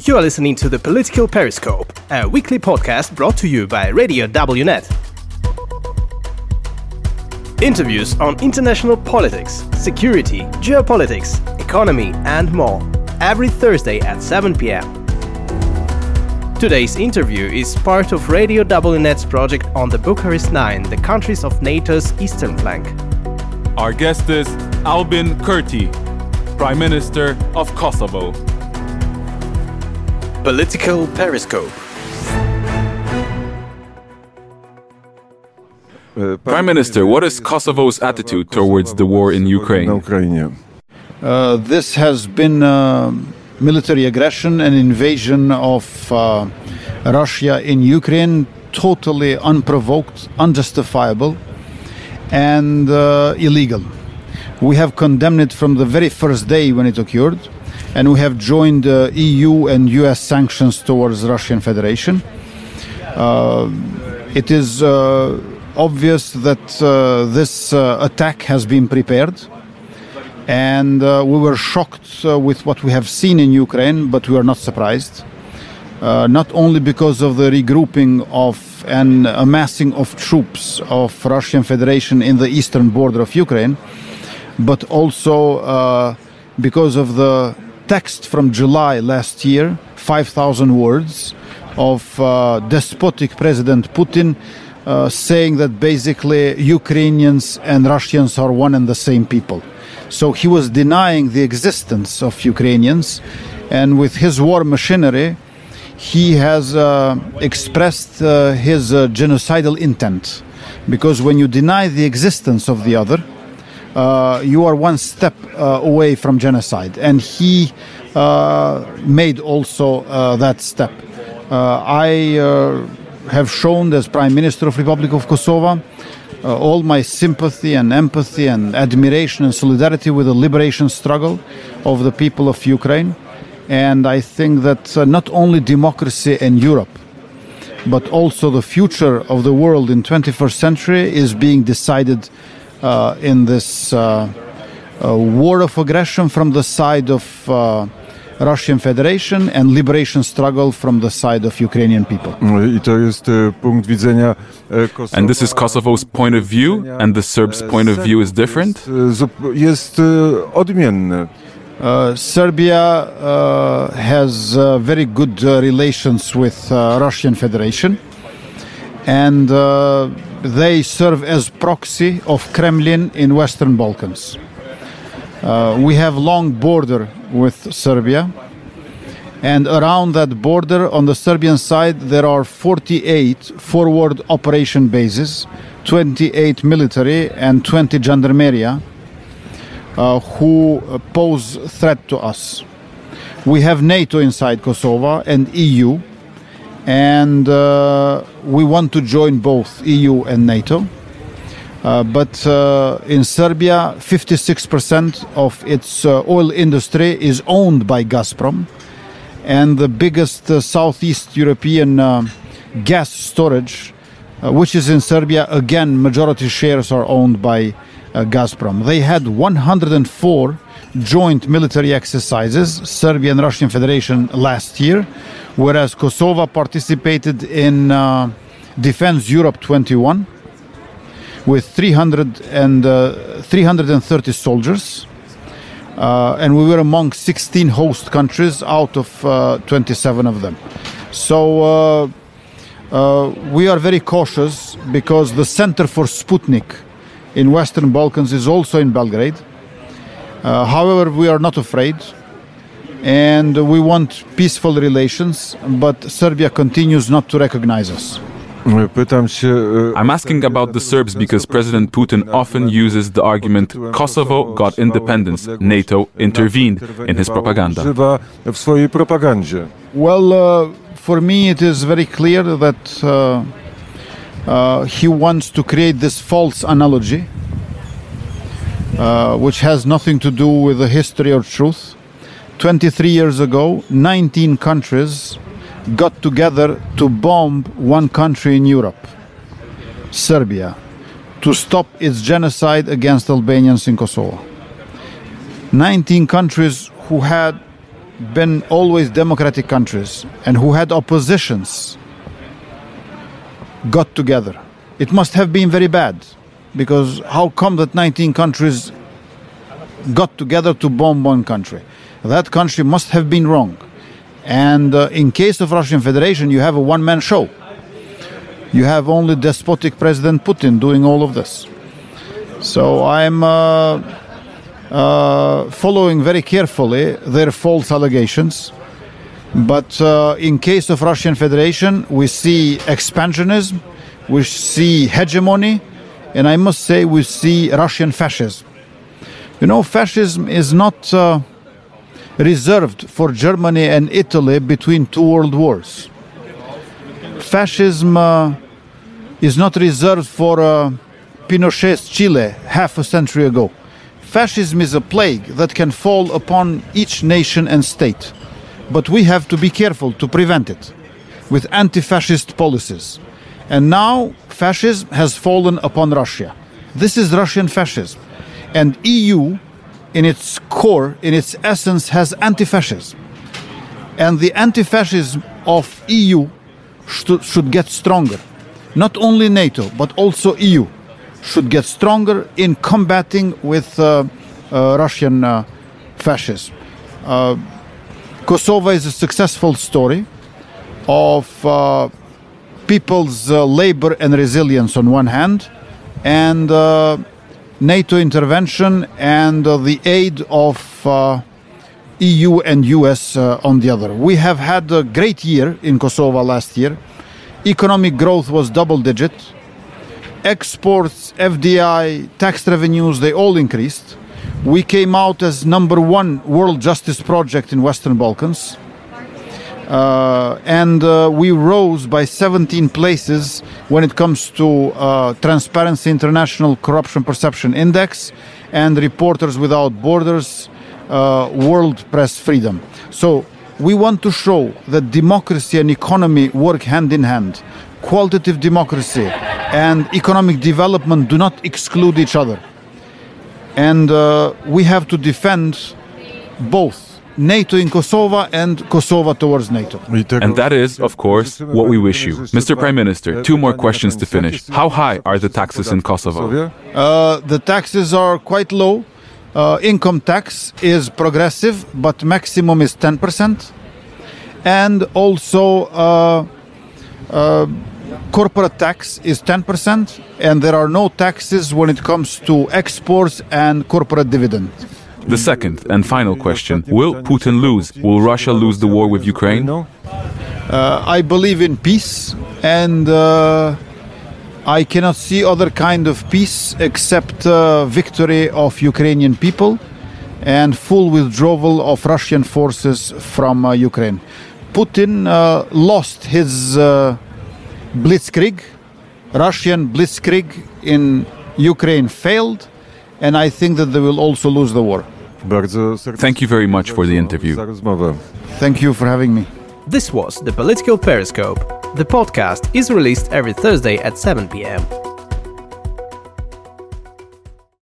You are listening to the Political Periscope, a weekly podcast brought to you by Radio WNet. Interviews on international politics, security, geopolitics, economy, and more, every Thursday at 7 pm. Today's interview is part of Radio WNet's project on the Bucharest Nine, the countries of NATO's eastern flank. Our guest is Albin Kurti, Prime Minister of Kosovo. Political Periscope. Prime Minister, what is Kosovo's attitude towards the war in Ukraine? Uh, this has been uh, military aggression and invasion of uh, Russia in Ukraine, totally unprovoked, unjustifiable, and uh, illegal. We have condemned it from the very first day when it occurred, and we have joined uh, EU and US sanctions towards Russian Federation. Uh, it is uh, obvious that uh, this uh, attack has been prepared, and uh, we were shocked with what we have seen in Ukraine, but we are not surprised. Not only because of the regrouping of and amassing of troops of Russian Federation in the eastern border of Ukraine, but also because of the text from July last year, 5,000 words of uh, despotic President Putin uh, saying that basically Ukrainians and Russians are one and the same people. So he was denying the existence of Ukrainians, and with his war machinery, he has uh, expressed uh, his uh, genocidal intent. Because when you deny the existence of the other, uh, you are one step uh, away from genocide. And he uh, made also uh, that step. Uh, I uh, have shown as Prime Minister of Republic of Kosovo all my sympathy and empathy and admiration and solidarity with the liberation struggle of the people of Ukraine. And I think that not only democracy in Europe, but also the future of the world in 21st century is being decided in this uh, uh, war of aggression from the side of uh, Russian Federation and liberation struggle from the side of Ukrainian people. I to jest punkt widzenia Kosowa. And this is Kosovo's point of view, and the Serbs' point of view is different? Jest, zup- jest odmienny. Uh, Serbia uh, has uh, very good uh, relations with uh, Russian Federation, and uh, they serve as proxy of Kremlin in Western Balkans. Uh, we have long border with Serbia, and around that border, on the Serbian side, there are 48 forward operation bases, 28 military, and 20 gendarmeria uh, who pose threat to us. We have NATO inside Kosovo and EU, and uh, we want to join both EU and NATO. Uh, but uh, in Serbia, 56% of its uh, oil industry is owned by Gazprom, and the biggest uh, Southeast European uh, gas storage, which is in Serbia, again, majority shares are owned by Gazprom. They had 104 joint military exercises, Serbia and Russian Federation, last year, whereas Kosovo participated in uh, Defense Europe 21 with 300 and, uh, 330 soldiers. Uh, and we were among 16 host countries out of uh, 27 of them. So uh, uh, we are very cautious because the Center for Sputnik in Western Balkans is also in Belgrade. Uh, however, we are not afraid and we want peaceful relations, but Serbia continues not to recognize us. Pytam się. I'm asking about the Serbs because President Putin often uses the argument Kosovo got independence, NATO intervened in his propaganda. Używa w swojej propagandzie. Well, uh, for me, it is very clear that uh, uh, he wants to create this false analogy, uh, which has nothing to do with the history or truth. 23 years ago, 19 countries got together to bomb one country in Europe, Serbia, to stop its genocide against Albanians in Kosovo. 19 countries who had been always democratic countries and who had oppositions got together. It must have been very bad because how come that 19 countries got together to bomb one country? That country must have been wrong. And uh, in case of Russian Federation, you have a one-man show. You have only despotic President Putin doing all of this. So I'm uh, uh, following very carefully their false allegations. But uh, in case of Russian Federation, we see expansionism, we see hegemony, and I must say we see Russian fascism. You know, fascism is not uh, reserved for Germany and Italy between two world wars. Fascism uh, is not reserved for uh, Pinochet's Chile half a century ago. Fascism is a plague that can fall upon each nation and state, but we have to be careful to prevent it with anti fascist policies. And now fascism has fallen upon Russia. This is Russian fascism. And EU in its core, in its essence, has anti-fascism. And the anti-fascism of EU should, should get stronger. Not only NATO, but also EU should get stronger in combating with uh, uh, Russian uh, fascism. Uh, Kosovo is a successful story of uh, people's uh, labor and resilience on one hand, and NATO intervention and uh, the aid of uh, EU and US uh, on the other. We have had a great year in Kosovo last year. Economic growth was double digit. Exports, FDI, tax revenues, they all increased. We came out as number one world justice project in Western Balkans. Uh, and uh, we rose by 17 places when it comes to uh, Transparency International Corruption Perception Index and Reporters Without Borders uh, World Press Freedom. So we want to show that democracy and economy work hand in hand. Qualitative democracy and economic development do not exclude each other. And uh, we have to defend both NATO in Kosovo and Kosovo towards NATO. And that is, of course, what we wish you. Mr. Prime Minister, two more questions to finish. How high are the taxes in Kosovo? Uh, the taxes are quite low. Uh, income tax is progressive, but maximum is 10%. And also, uh, uh, corporate tax is 10%, and there are no taxes when it comes to exports and corporate dividend. The second and final question Will Putin lose? Will Russia lose the war with Ukraine? Uh, I believe in peace, and uh, I cannot see other kind of peace except uh, victory of Ukrainian people and full withdrawal of Russian forces from uh, Ukraine. Putin uh, lost his uh, blitzkrieg. Russian blitzkrieg in Ukraine failed, and I think that they will also lose the war. Thank you very much for the interview. Thank you for having me. This was the Political Periscope. The podcast is released every Thursday at 7 p.m.